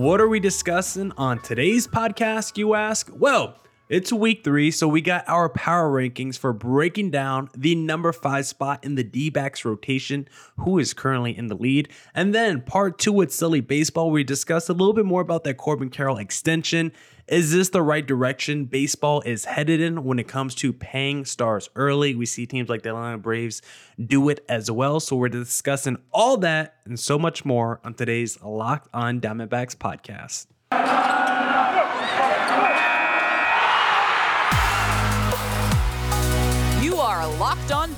What are we discussing on today's podcast, you ask? Well, it's week three, so we got our power rankings for breaking down the number five spot in the D backs rotation, who is currently in the lead. And then part two with Sully Baseball, we discussed a little bit more about that Corbin Carroll extension. Is this the right direction baseball is headed in when it comes to paying stars early? We see teams like the Atlanta Braves do it as well. So we're discussing all that and so much more on today's Locked On Diamondbacks podcast.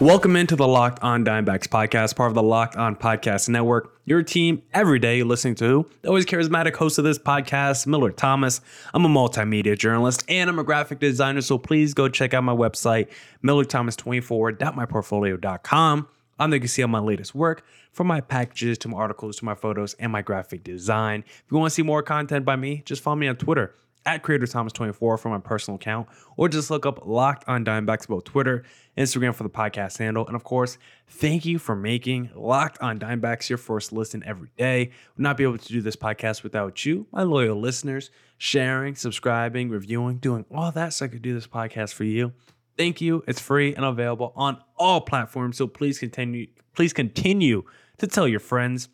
Welcome into the Locked On Diamondbacks podcast, part of the Locked On Podcast Network. Your team every day listening to the always charismatic host of this podcast, Millard Thomas. I'm a multimedia journalist and I'm a graphic designer, so please go check out my website, millardthomas24.myportfolio.com. On there, you can see all my latest work from my packages to my articles to my photos and my graphic design. If you want to see more content by me, just follow me on Twitter at Creator Thomas24 for my personal account, or just look up Locked on Diamondbacks about Twitter, Instagram for the podcast handle. And of course, thank you for making Locked on Diamondbacks your first listen every day. Would not be able to do this podcast without you, my loyal listeners, sharing, subscribing, reviewing, doing all that so I could do this podcast for you. Thank you. It's free and available on all platforms. So please continue, please continue to tell your friends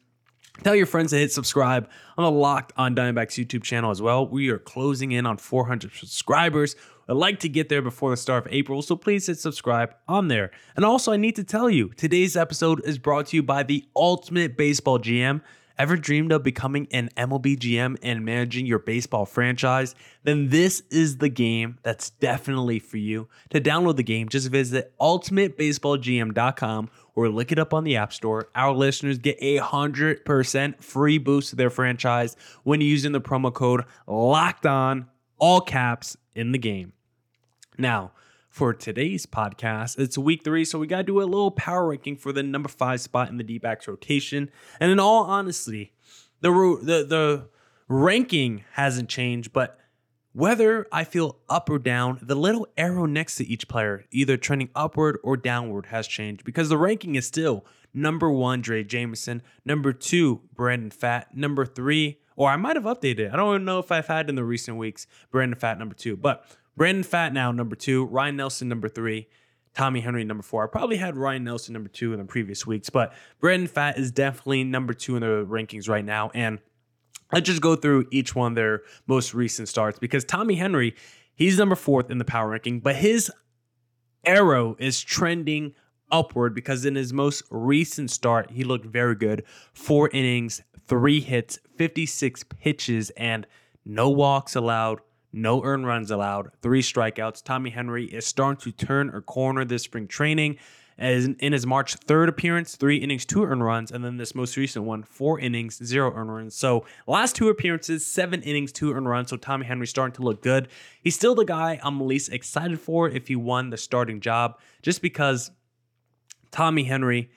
Tell your friends to hit subscribe on the Locked on Diamondbacks YouTube channel as well. We are closing in on 400 subscribers. I'd like to get there before the start of April, so please hit subscribe on there. And also, I need to tell you today's episode is brought to you by the Ultimate Baseball GM. Ever dreamed of becoming an MLB GM and managing your baseball franchise? Then this is the game that's definitely for you. To download the game, just visit ultimatebaseballgm.com or look it up on the App Store. Our listeners get a 100% free boost to their franchise when using the promo code LOCKED ON, all caps, in the game. Now, for today's podcast. It's week three, so we got to do a little power ranking for the number five spot in the D backs rotation. And in all honesty, the, the, the ranking hasn't changed, but whether I feel up or down, the little arrow next to each player, either trending upward or downward, has changed because the ranking is still number one, Drey Jameson, number two, Brandon Pfaadt, number three, or I might have updated. I don't even know if I've had in the recent weeks Brandon Pfaadt number two, but Brandon Pfaadt now number two, Ryan Nelson number three, Tommy Henry number four. I probably had Ryan Nelson number two in the previous weeks, but Brandon Pfaadt is definitely number two in the rankings right now. And let's just go through each one their most recent starts because Tommy Henry, he's number fourth in the power ranking, but his arrow is trending upward because in his most recent start, he looked very good. Four innings, three hits, 56 pitches, and no walks allowed, no earned runs allowed, three strikeouts. Tommy Henry is starting to turn a corner this spring training. As in his March 3rd appearance, three innings, two earned runs, and then this most recent one, four innings, zero earned runs. So last two appearances, seven innings, two earned runs. So Tommy Henry starting to look good. He's still the guy I'm least excited for if he won the starting job, just because Tommy Henry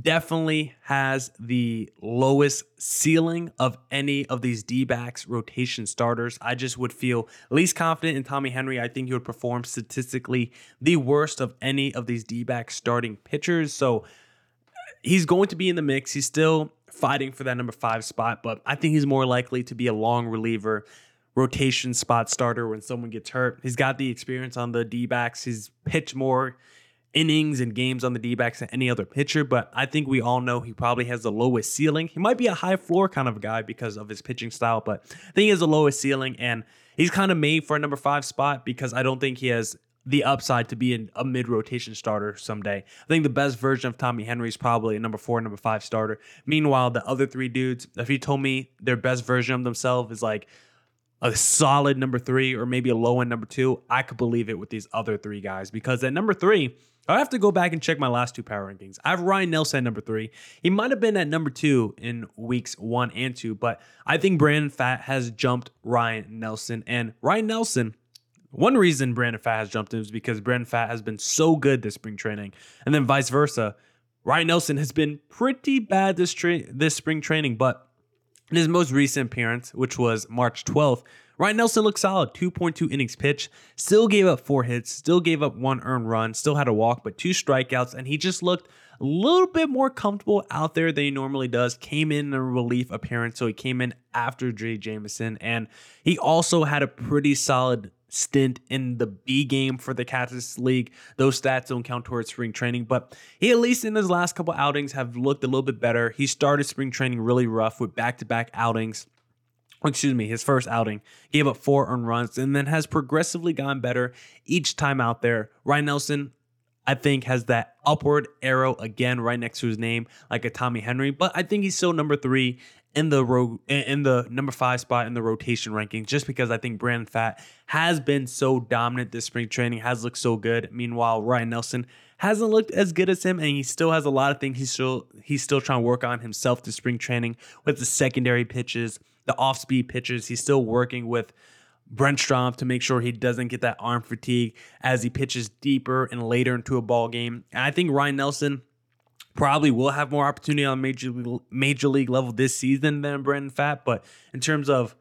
definitely has the lowest ceiling of any of these D backs rotation starters. I just would feel least confident in Tommy Henry. I think he would perform statistically the worst of any of these D backs starting pitchers. So uh, he's going to be in the mix. He's still fighting for that number five spot, but I think he's more likely to be a long reliever. Rotation spot starter when someone gets hurt. He's got the experience on the D backs. He's pitched more innings and games on the D backs than any other pitcher, but I think we all know he probably has the lowest ceiling. He might be a high floor kind of guy because of his pitching style, but I think he has the lowest ceiling and he's kind of made for a number five spot because I don't think he has the upside to be a mid rotation starter someday. I think the best version of Tommy Henry is probably a number four, number five starter. Meanwhile, the other three dudes, if you told me their best version of themselves is like a solid number three or maybe a low end number two, I could believe it with these other three guys because at number three, I have to go back and check my last two power rankings. I have Ryan Nelson at number three. He might have been at number two in weeks one and two, but I think Brandon Pfaadt has jumped Ryan Nelson. And Ryan Nelson, one reason Brandon Pfaadt has jumped him is because Brandon Pfaadt has been so good this spring training, and then vice versa. Ryan Nelson has been pretty bad this tra- this spring training, but In his most recent appearance, which was March 12th, Ryan Nelson looked solid, 2.2 innings pitched, still gave up four hits, still gave up one earned run, still had a walk, but two strikeouts, and he just looked a little bit more comfortable out there than he normally does. Came in a relief appearance, so he came in after Drey Jameson, and he also had a pretty solid stint in the B game for the Cactus League. Those stats don't count towards spring training, but he at least in his last couple outings have looked a little bit better. He started spring training really rough with back-to-back outings oh, excuse me, his first outing, gave up four earned runs and then has progressively gotten better each time out there. Ryan Nelson, I think, has that upward arrow again right next to his name, like a Tommy Henry, but I think he's still number three in the ro- in the number five spot in the rotation rankings, just because I think Brandon Pfaadt has been so dominant this spring training, has looked so good. Meanwhile, Ryan Nelson hasn't looked as good as him, and he still has a lot of things he's still he's still trying to work on himself this spring training with the secondary pitches, the off speed pitches. He's still working with Brent Strom to make sure he doesn't get that arm fatigue as he pitches deeper and later into a ball game. And I think Ryan Nelson probably will have more opportunity on major major league level this season than Brandon Pfaadt. But in terms of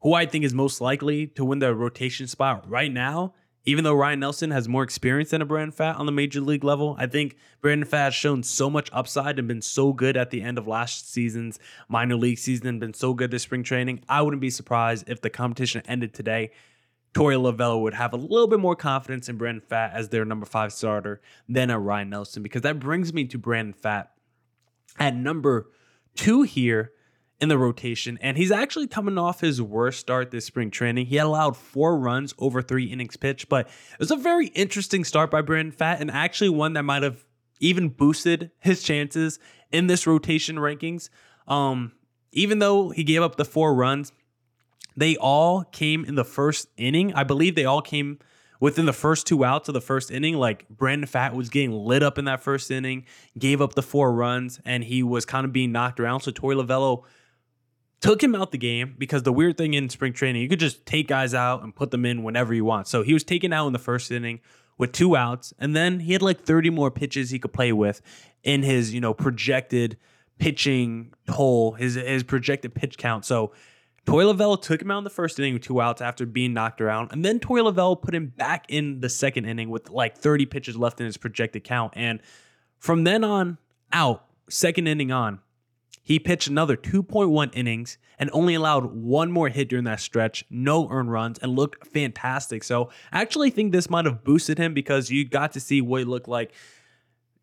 who I think is most likely to win the rotation spot right now, even though Ryan Nelson has more experience than a Brandon Pfaadt on the major league level, I think Brandon Pfaadt has shown so much upside and been so good at the end of last season's minor league season and been so good this spring training. I wouldn't be surprised if the competition ended today. Torey Lovullo would have a little bit more confidence in Brandon Pfaadt as their number five starter than a Ryan Nelson, because that brings me to Brandon Pfaadt at number two here in the rotation, and he's actually coming off his worst start this spring training. He had allowed four runs over three innings pitched, but it was a very interesting start by Brandon Pfaadt, and actually one that might have even boosted his chances in this rotation rankings. Um, even though he gave up the four runs, they all came in the first inning. I believe they all came within the first two outs of the first inning, like Brandon Pfaadt was getting lit up in that first inning, gave up the four runs, and he was kind of being knocked around. So Torey Lovullo took him out the game because the weird thing in spring training, you could just take guys out and put them in whenever you want. So he was taken out in the first inning with two outs, and then he had like 30 more pitches he could play with in his, you know, projected pitching hole, his his projected pitch count. So Torey Lovullo took him out in the first inning with two outs after being knocked around, and then Torey Lovullo put him back in the second inning with like 30 pitches left in his projected count. And from then on out, second inning on, he pitched another 2.1 innings and only allowed one more hit during that stretch, no earned runs, and looked fantastic. So I actually think this might have boosted him because you got to see what he looked like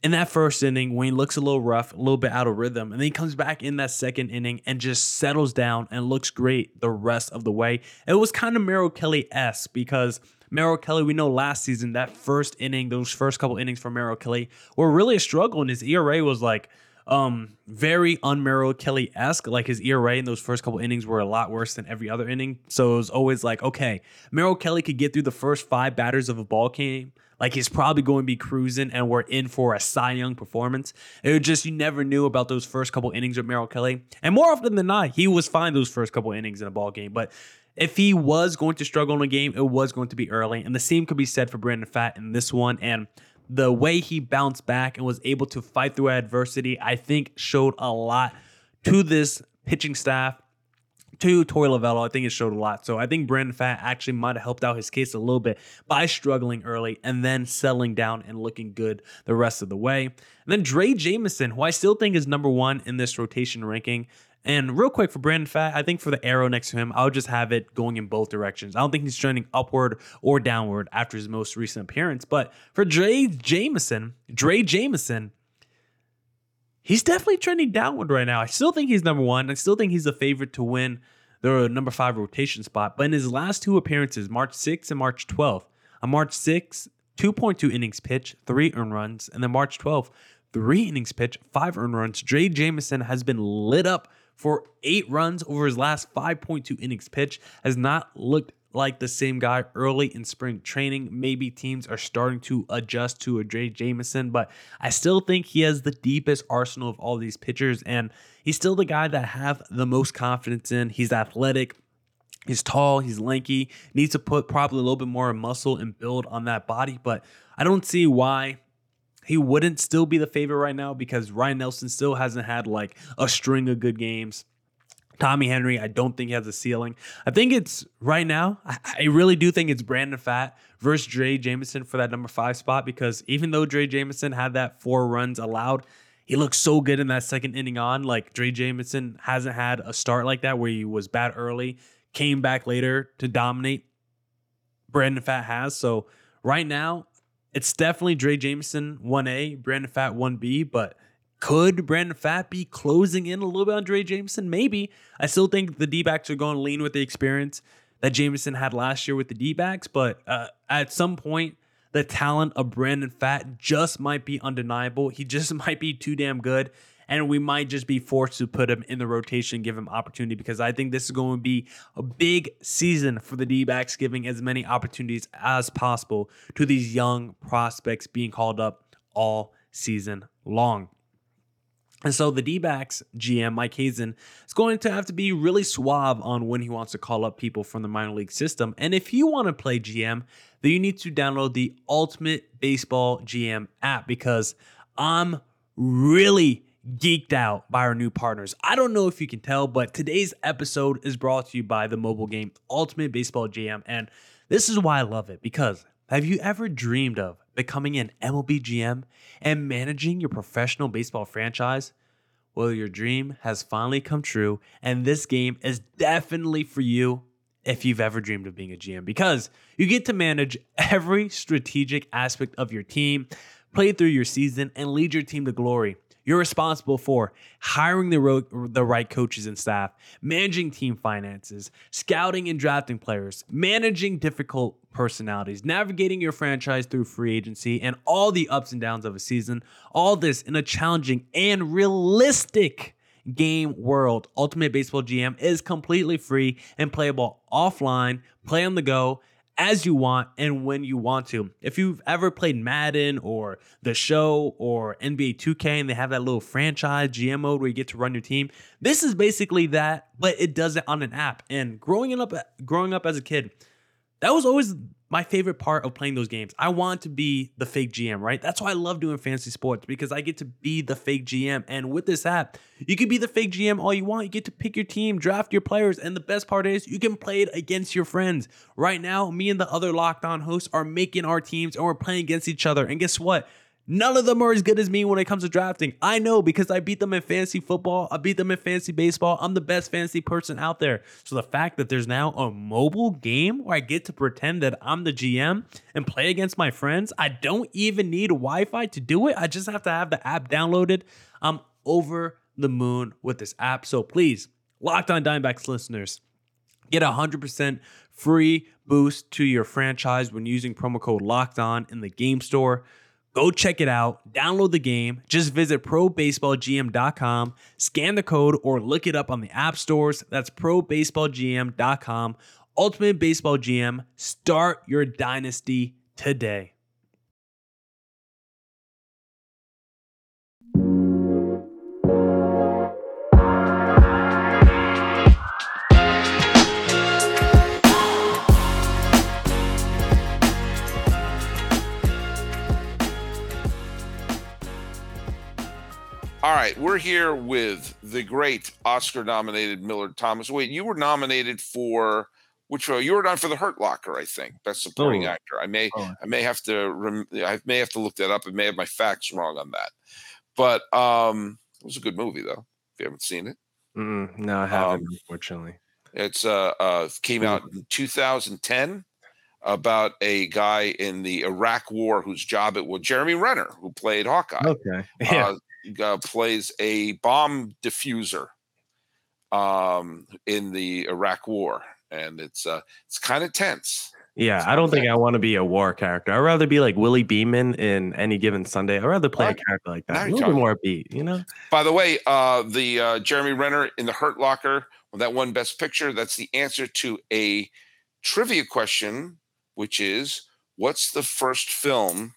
in that first inning when he looks a little rough, a little bit out of rhythm, and then he comes back in that second inning and just settles down and looks great the rest of the way. It was kind of Merrill Kelly esque because Merrill Kelly, we know last season that first inning, those first couple innings for Merrill Kelly were really a struggle, and his ERA was like um, very unmerrill Kelly esque. Like his ERA in those first couple innings were a lot worse than every other inning. So it was always like, okay, Merrill Kelly could get through the first five batters of a ball game. Like he's probably going to be cruising, and we're in for a Cy Young performance. It was just you never knew about those first couple innings with Merrill Kelly, and more often than not, he was fine those first couple innings in a ball game. But if he was going to struggle in a game, it was going to be early, and the same could be said for Brandon Pfaadt in this one. And the way he bounced back and was able to fight through adversity, I think showed a lot to this pitching staff, to Torey Lovullo. I think it showed a lot. So I think Brandon Pfaadt actually might have helped out his case a little bit by struggling early and then settling down and looking good the rest of the way. And then Drey Jameson, who I still think is number one in this rotation ranking. And real quick for Brandon Pfaadt, I think for the arrow next to him, I'll just have it going in both directions. I don't think he's trending upward or downward after his most recent appearance. But for Drey Jameson, Drey Jameson, he's definitely trending downward right now. I still think he's number one. I still think he's the favorite to win the number five rotation spot. But in his last two appearances, March 6th and March 12th, on March 6th, 2.2 innings pitch, three earned runs. And then March 12th, three innings pitch, five earned runs. Drey Jameson has been lit up for eight runs over his last 5.2 innings pitch, has not looked like the same guy early in spring training. Maybe teams are starting to adjust to a Drey Jameson, but I still think he has the deepest arsenal of all these pitchers, and he's still the guy that I have the most confidence in. He's athletic. He's tall, he's lanky, needs to put probably a little bit more muscle and build on that body, but I don't see why he wouldn't still be the favorite right now because Ryan Nelson still hasn't had like a string of good games. Tommy Henry, I don't think he has a ceiling. I think it's right now, I, really do think it's Brandon Pfaadt versus Drey Jameson for that number five spot because even though Drey Jameson had that four runs allowed, he looked so good in that second inning on. Like Drey Jameson hasn't had a start like that where he was bad early, came back later to dominate. Brandon Pfaadt has. So right now, it's definitely Drey Jameson 1A, Brandon Pfaadt 1B, but could Brandon Pfaadt be closing in a little bit on Drey Jameson? Maybe. I still think the D backs are going to lean with the experience that Jameson had last year with the D backs, but uh, at some point, the talent of Brandon Pfaadt just might be undeniable. He just might be too damn good. And we might just be forced to put him in the rotation, give him opportunity, because I think this is going to be a big season for the D backs, giving as many opportunities as possible to these young prospects being called up all season long. And so the D backs GM, Mike Hazen, is going to have to be really suave on when he wants to call up people from the minor league system. And if you want to play GM, then you need to download the Ultimate Baseball GM app because I'm really geeked out by our new partners. I don't know if you can tell, but today's episode is brought to you by the mobile game Ultimate Baseball GM. And this is why I love it because have you ever dreamed of becoming an MLB GM and managing your professional baseball franchise? Well, your dream has finally come true, and this game is definitely for you if you've ever dreamed of being a GM because you get to manage every strategic aspect of your team, play through your season, and lead your team to glory. You're responsible for hiring the, ro- the right coaches and staff, managing team finances, scouting and drafting players, managing difficult personalities, navigating your franchise through free agency, and all the ups and downs of a season. All this in a challenging and realistic game world. Ultimate Baseball GM is completely free and playable offline, play on the go, as you want and when you want to. If you've ever played Madden or The Show or NBA 2K and they have that little franchise GM mode where you get to run your team, this is basically that, but it does it on an app. And growing up growing up as a kid, that was always my favorite part of playing those games. I want to be the fake GM, right? That's why I love doing fantasy sports because I get to be the fake GM. And with this app, you can be the fake GM all you want. You get to pick your team, draft your players, and the best part is you can play it against your friends. Right now, me and the other locked on hosts are making our teams and we're playing against each other. And guess what? None of them are as good as me when it comes to drafting. I know because I beat them in fantasy football. I beat them in fantasy baseball. I'm the best fantasy person out there. So the fact that there's now a mobile game where I get to pretend that I'm the GM and play against my friends, I don't even need Wi Fi to do it. I just have to have the app downloaded. I'm over the moon with this app. So please, Locked on Diamondbacks listeners, get a 100% free boost to your franchise when using promo code Locked On in the game store. Go check it out, download the game. Just visit probaseballgm.com, scan the code, or look it up on the app stores. That's probaseballgm.com. Ultimate Baseball GM. Start your dynasty today. All right, we're here with the great Oscar-nominated Millard Thomas. Wait, you were nominated for which one? You were on for the Hurt Locker, I think, best supporting oh. actor. I may, oh. I may have to, rem- I may have to look that up. I may have my facts wrong on that, but um, it was a good movie though. If you haven't seen it, mm, no, I haven't. Um, unfortunately, it's uh, uh came out in 2010 about a guy in the Iraq War whose job it was Jeremy Renner, who played Hawkeye. Okay, yeah. Uh, uh, plays a bomb diffuser um, in the Iraq War, and it's uh, it's kind of tense. Yeah, I don't think I want to be a war character. I'd rather be like Willie Beamen in any given Sunday. I'd rather play a character like that. A little bit more beat, you know? By the way, uh, the uh, Jeremy Renner in the Hurt Locker, that one Best Picture, that's the answer to a trivia question, which is what's the first film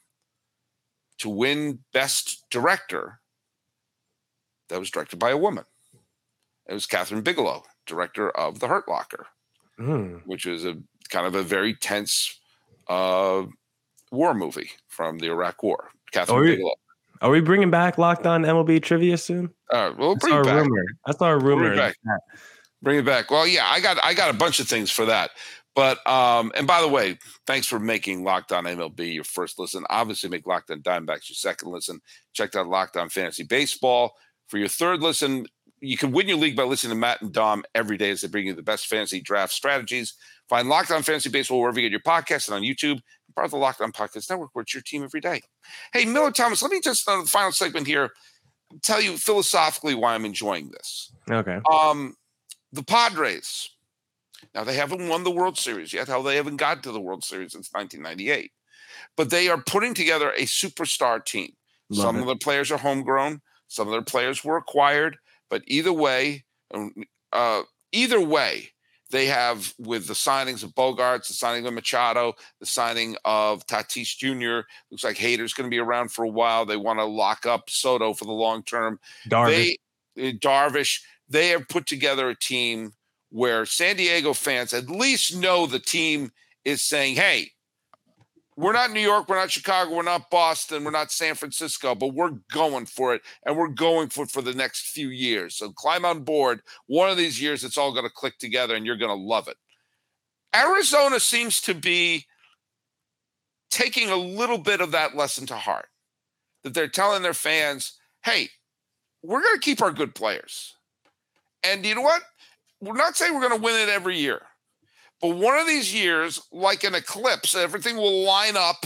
to win Best Director that was directed by a woman. It was Kathryn Bigelow, director of The Hurt Locker, mm. which is a kind of a very tense uh, war movie from the Iraq War. Kathryn are we, Bigelow. Are we bringing back Locked On MLB trivia soon? Uh, we'll bring back. rumor. I saw a rumor. Bring it back. Well, yeah, I got I got a bunch of things for that. But um, and by the way, thanks for making Locked On MLB your first listen. Obviously, make Locked On Diamondbacks your second listen. Check out Locked On Fantasy Baseball for your third listen. You can win your league by listening to Matt and Dom every day as they bring you the best fantasy draft strategies. Find Locked On Fantasy Baseball wherever you get your podcasts and on YouTube. Part of the Locked On Podcast Network, where it's your team every day. Hey, Millard Thomas, let me just on the final segment here tell you philosophically why I'm enjoying this. Okay. Um, the Padres. Now they haven't won the World Series yet. How they haven't got to the World Series since 1998, but they are putting together a superstar team. Love some it. of the players are homegrown. Some of their players were acquired. But either way, um, uh, either way, they have with the signings of Bogaerts, the signing of Machado, the signing of Tatis Jr. Looks like Hader's going to be around for a while. They want to lock up Soto for the long term. Darvish. They, uh, Darvish, they have put together a team where San Diego fans at least know the team is saying, hey, we're not New York, we're not Chicago, we're not Boston, we're not San Francisco, but we're going for it and we're going for it for the next few years. So climb on board. One of these years, it's all going to click together and you're going to love it. Arizona seems to be taking a little bit of that lesson to heart that they're telling their fans, hey, we're going to keep our good players. And you know what? We're not saying we're going to win it every year, but one of these years, like an eclipse, everything will line up,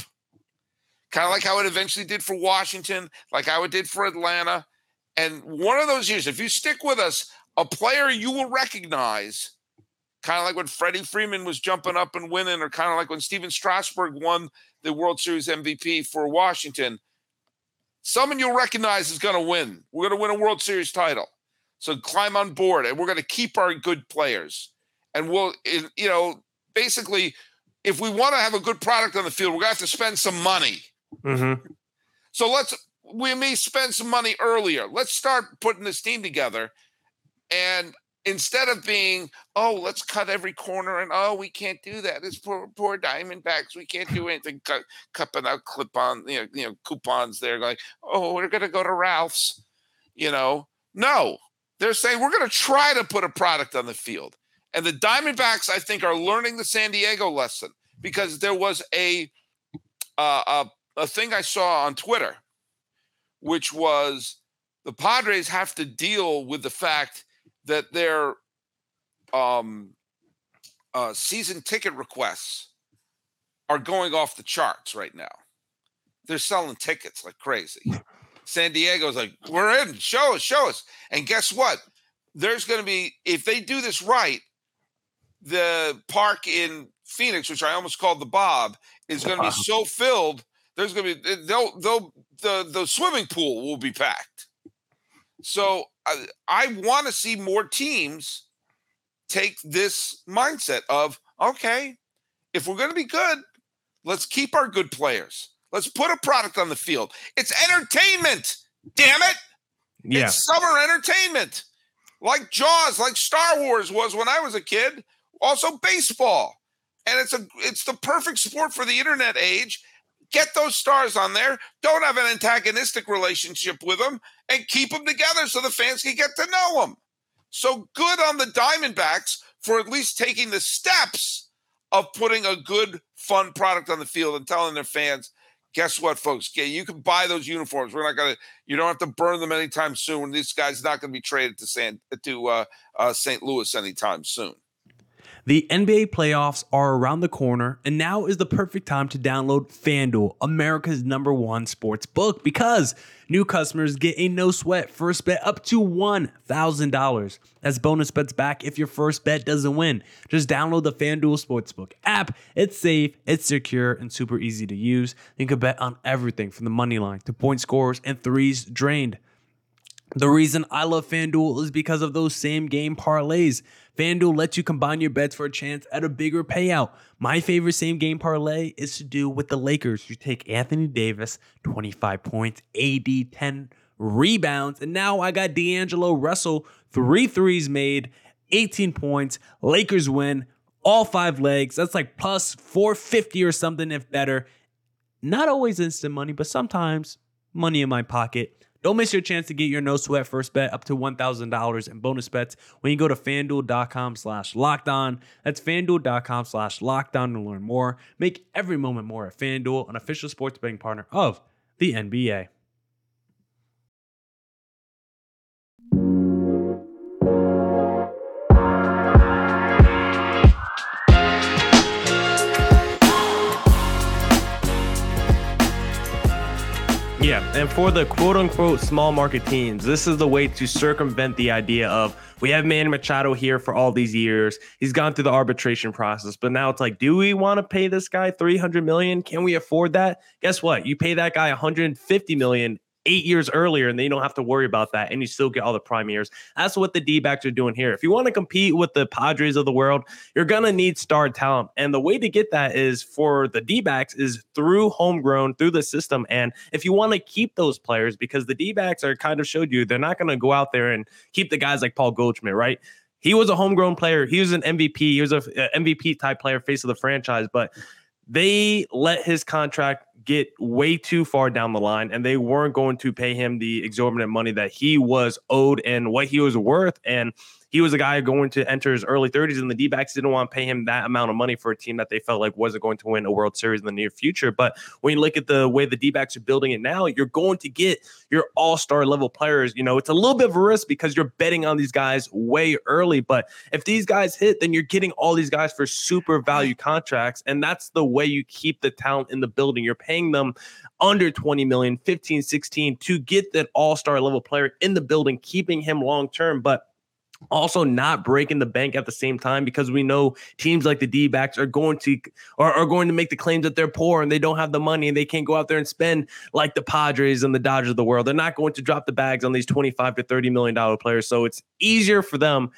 kind of like how it eventually did for Washington, like how it did for Atlanta. And one of those years, if you stick with us, a player you will recognize, kind of like when Freddie Freeman was jumping up and winning, or kind of like when Stephen Strasburg won the World Series MVP for Washington. Someone you'll recognize is going to win. We're going to win a World Series title. So climb on board, and we're going to keep our good players. And we'll, it- you know, basically, if we want to have a good product on the field, we're going to have to spend some money. Mm-hmm. So let's we may spend some money earlier. Let's start putting this team together. And instead of being, oh, let's cut every corner and oh, we can't do that. It's poor poor Diamondbacks. We can't do anything. Cut cupping out clip on, you know, you know, coupons there, like, oh, we're gonna go to Ralph's. You know, no. They're saying we're gonna try to put a product on the field. And the Diamondbacks, I think, are learning the San Diego lesson because there was a uh, a, a thing I saw on Twitter, which was the Padres have to deal with the fact that their um, uh, season ticket requests are going off the charts right now. They're selling tickets like crazy. San Diego's like, we're in, show us, show us. And guess what? There's going to be, if they do this right, the park in Phoenix, which I almost called the Bob, is going to be uh-huh. so filled. There's going to be eh, they'll they'll the the swimming pool will be packed. So I, I want to see more teams take this mindset of okay, if we're going to be good, let's keep our good players. Let's put a product on the field. It's entertainment. Damn it. Yeah. It's summer entertainment. Like Jaws, like Star Wars was when I was a kid. Also baseball. And it's a it's the perfect sport for the internet age. Get those stars on there. Don't have an antagonistic relationship with them and keep them together so the fans can get to know them. So good on the Diamondbacks for at least taking the steps of putting a good, fun product on the field and telling their fans, guess what, folks? You can buy those uniforms. We're not gonna. You don't have to burn them anytime soon. This guy's not going to be traded to San to uh, uh, St. Louis anytime soon. The NBA playoffs are around the corner, and now is the perfect time to download FanDuel, America's number one sports book, because new customers get a no sweat first bet up to $1,000. as bonus bets back if your first bet doesn't win. Just download the FanDuel Sportsbook app. It's safe, it's secure, and super easy to use. You can bet on everything from the money line to point scores and threes drained. The reason I love FanDuel is because of those same game parlays. FanDuel lets you combine your bets for a chance at a bigger payout. My favorite same game parlay is to do with the Lakers. You take Anthony Davis, 25 points, AD 10 rebounds, and now I got D'Angelo Russell, three threes made, 18 points. Lakers win all five legs. That's like plus 450 or something, if better. Not always instant money, but sometimes money in my pocket. Don't miss your chance to get your no sweat first bet up to $1,000 in bonus bets when you go to fanduel.com slash locked on. That's fanduel.com slash locked on to learn more. Make every moment more at Fanduel, an official sports betting partner of the NBA. Yeah, and for the quote unquote small market teams, this is the way to circumvent the idea of we have Manny Machado here for all these years. He's gone through the arbitration process, but now it's like, do we want to pay this guy 300 million? Can we afford that? Guess what? You pay that guy 150 million eight years earlier and they don't have to worry about that and you still get all the prime years. That's what the D backs are doing here. If you want to compete with the Padres of the world, you're going to need star talent. And the way to get that is for the D backs is through homegrown, through the system. And if you want to keep those players, because the D backs are kind of showed you they're not going to go out there and keep the guys like Paul Goldschmidt, right? He was a homegrown player. He was an MVP. He was a, a MVP type player, face of the franchise, but they let his contract get way too far down the line and they weren't going to pay him the exorbitant money that he was owed and what he was worth. And he was a guy going to enter his early 30s, and the D backs didn't want to pay him that amount of money for a team that they felt like wasn't going to win a World Series in the near future. But when you look at the way the D backs are building it now, you're going to get your all star level players. You know, it's a little bit of a risk because you're betting on these guys way early. But if these guys hit, then you're getting all these guys for super value contracts. And that's the way you keep the talent in the building. You're paying them under 20 million, 15, 16 to get that all star level player in the building, keeping him long term. But also not breaking the bank at the same time because we know teams like the D-backs are going to are, are going to make the claims that they're poor and they don't have the money and they can't go out there and spend like the Padres and the Dodgers of the world. They're not going to drop the bags on these 25 to 30 million dollar players. So it's easier for them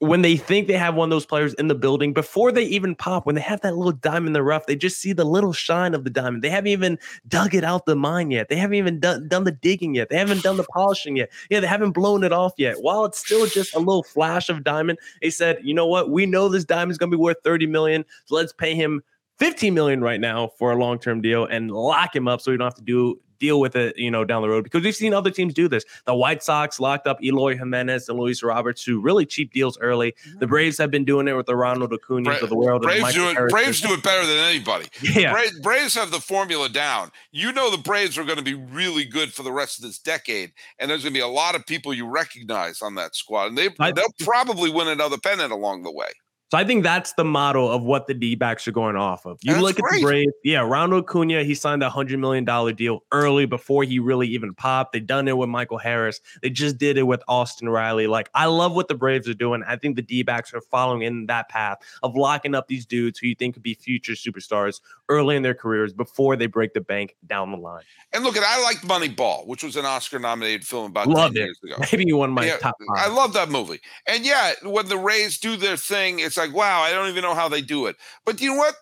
when they think they have one of those players in the building before they even pop, when they have that little diamond in the rough, they just see the little shine of the diamond. They haven't even dug it out the mine yet. They haven't even done, done the digging yet. They haven't done the polishing yet. Yeah, they haven't blown it off yet. While it's still just a little flash of diamond, they said, you know what? We know this diamond's gonna be worth 30 million. So let's pay him 15 million right now for a long-term deal and lock him up so we don't have to do deal with it, you know, down the road because we've seen other teams do this. The White Sox locked up Eloy Jimenez and Luis Roberts, who really cheap deals early. The mm-hmm. Braves have been doing it with the Ronald Acuna Bra- of the world. Braves do it. Braves do it better than anybody. Yeah, Braves, Braves have the formula down. You know, the Braves are going to be really good for the rest of this decade, and there's going to be a lot of people you recognize on that squad, and they I, they'll probably win another pennant along the way. So I think that's the model of what the D backs are going off of. You that's look great. at the Braves, yeah, Ronald Acuna, he signed a hundred million dollar deal early before he really even popped. They done it with Michael Harris. They just did it with Austin Riley. Like I love what the Braves are doing. I think the D backs are following in that path of locking up these dudes who you think could be future superstars early in their careers before they break the bank down the line. And look at I liked Moneyball, which was an Oscar nominated film about Loved 10 it. years ago. Maybe one of my yeah, top five. I love that movie. And yeah, when the Rays do their thing, it's like, wow, I don't even know how they do it. But you know what?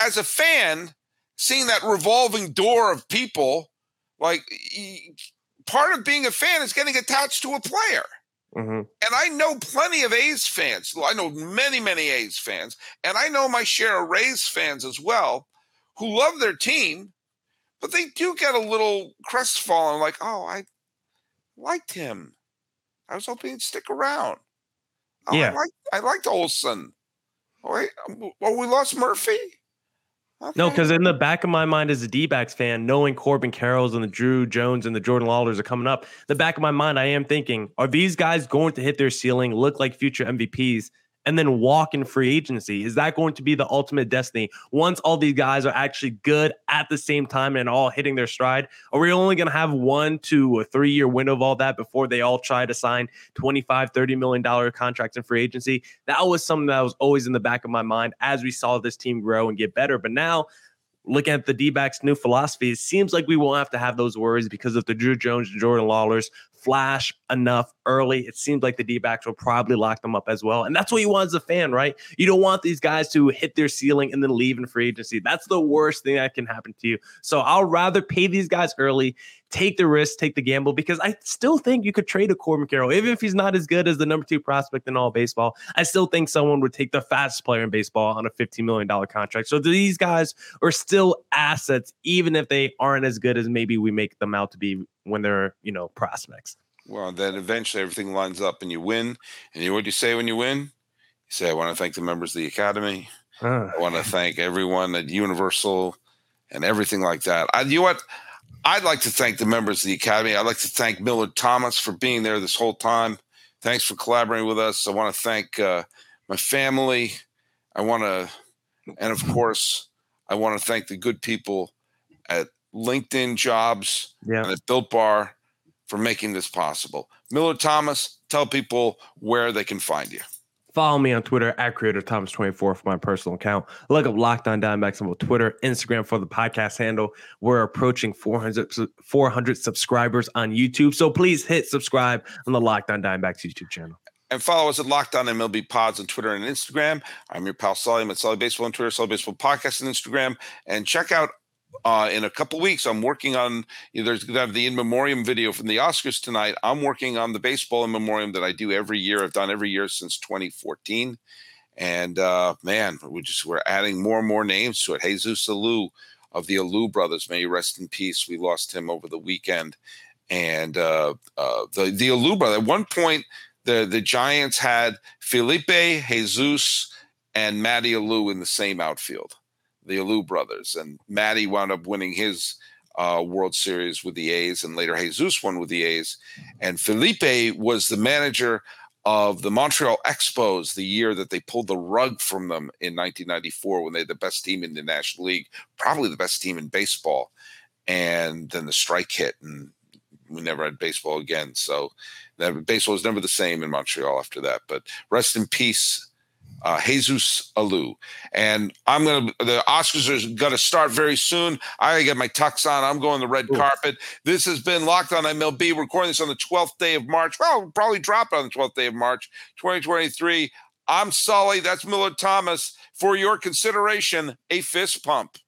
As a fan, seeing that revolving door of people, like part of being a fan is getting attached to a player. Mm-hmm. And I know plenty of A's fans. I know many, many A's fans. And I know my share of Rays fans as well who love their team, but they do get a little crestfallen, like, oh, I liked him. I was hoping he'd stick around. Oh, yeah. I liked, I liked Olson. Wait, oh, we lost Murphy? Okay. No, because in the back of my mind as a D backs fan, knowing Corbin Carrolls and the Druw Jones and the Jordan Lawlars are coming up, the back of my mind, I am thinking, are these guys going to hit their ceiling, look like future MVPs? And then walk in free agency? Is that going to be the ultimate destiny once all these guys are actually good at the same time and all hitting their stride? Are we only going to have one to a three year window of all that before they all try to sign 25, 30 million dollar contracts in free agency? That was something that was always in the back of my mind as we saw this team grow and get better. But now looking at the D backs' new philosophy, it seems like we won't have to have those worries because of the Druw Jones and Jordan Lawlars flash enough early. It seems like the D backs will probably lock them up as well. And that's what you want as a fan, right? You don't want these guys to hit their ceiling and then leave in free agency. That's the worst thing that can happen to you. So I'll rather pay these guys early, take the risk, take the gamble, because I still think you could trade a Corbin Carroll. Even if he's not as good as the number two prospect in all baseball, I still think someone would take the fastest player in baseball on a $15 million contract. So these guys are still assets, even if they aren't as good as maybe we make them out to be when they're you know prospects. Well, then eventually everything lines up and you win. And you know what you say when you win? You say, I want to thank the members of the academy. Huh. I want to thank everyone at Universal and everything like that. I, you know what? I'd like to thank the members of the academy. I'd like to thank Millard Thomas for being there this whole time. Thanks for collaborating with us. I want to thank uh, my family. I want to, and of course, I want to thank the good people at LinkedIn Jobs Yeah. and at Built Bar for making this possible. Millard Thomas, tell people where they can find you. Follow me on Twitter at Creator Thomas 24 for my personal account. Look up Locked On Diamondbacks on Twitter, Instagram for the podcast handle. We're approaching 400, 400 subscribers on YouTube. So please hit subscribe on the Locked On Diamondbacks YouTube channel. And follow us at Locked On MLB Pods on Twitter and Instagram. I'm your pal Sully. I'm at Sully Baseball on Twitter, Sully Baseball Podcast on Instagram. And check out uh, in a couple weeks, I'm working on, you know, there's going to have the in memoriam video from the Oscars tonight. I'm working on the baseball in memoriam that I do every year. I've done every year since 2014. And uh, man, we just we're adding more and more names to it. Jesus Alou of the Alou brothers, may he rest in peace. We lost him over the weekend. And uh, uh, the the Alou brother. At one point, the the Giants had Felipe Jesus and Matty Alou in the same outfield, the Alou brothers, and Matty wound up winning his uh, World Series with the A's, and later Jesus won with the A's, and Felipe was the manager of the Montreal Expos the year that they pulled the rug from them in 1994 when they had the best team in the National League, probably the best team in baseball, and then the strike hit and we never had baseball again. So that baseball was never the same in Montreal after that. But rest in peace, uh, Jesus Alou. And I'm gonna the Oscars are gonna start very soon. I gotta get my tux on. I'm going the red Ooh. carpet. This has been Locked on MLB. We're recording this on the 12th day of March. Well, we'll probably drop it on the 12th day of March, 2023. I'm Sully. That's Millard Thomas. For your consideration, a fist pump.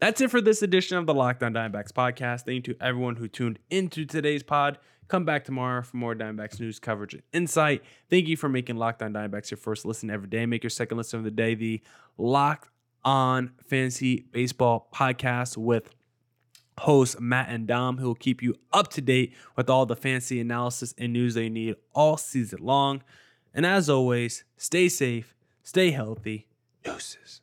That's it for this edition of the Locked On Diamondbacks podcast. Thank you to everyone who tuned into today's pod. Come back tomorrow for more Diamondbacks news coverage and insight. Thank you for making Locked On Diamondbacks your first listen every day. Make your second listen of the day the Locked On Fantasy Baseball podcast with hosts Matt and Dom, who will keep you up to date with all the fancy analysis and news you need all season long. And as always, stay safe, stay healthy. Deuces.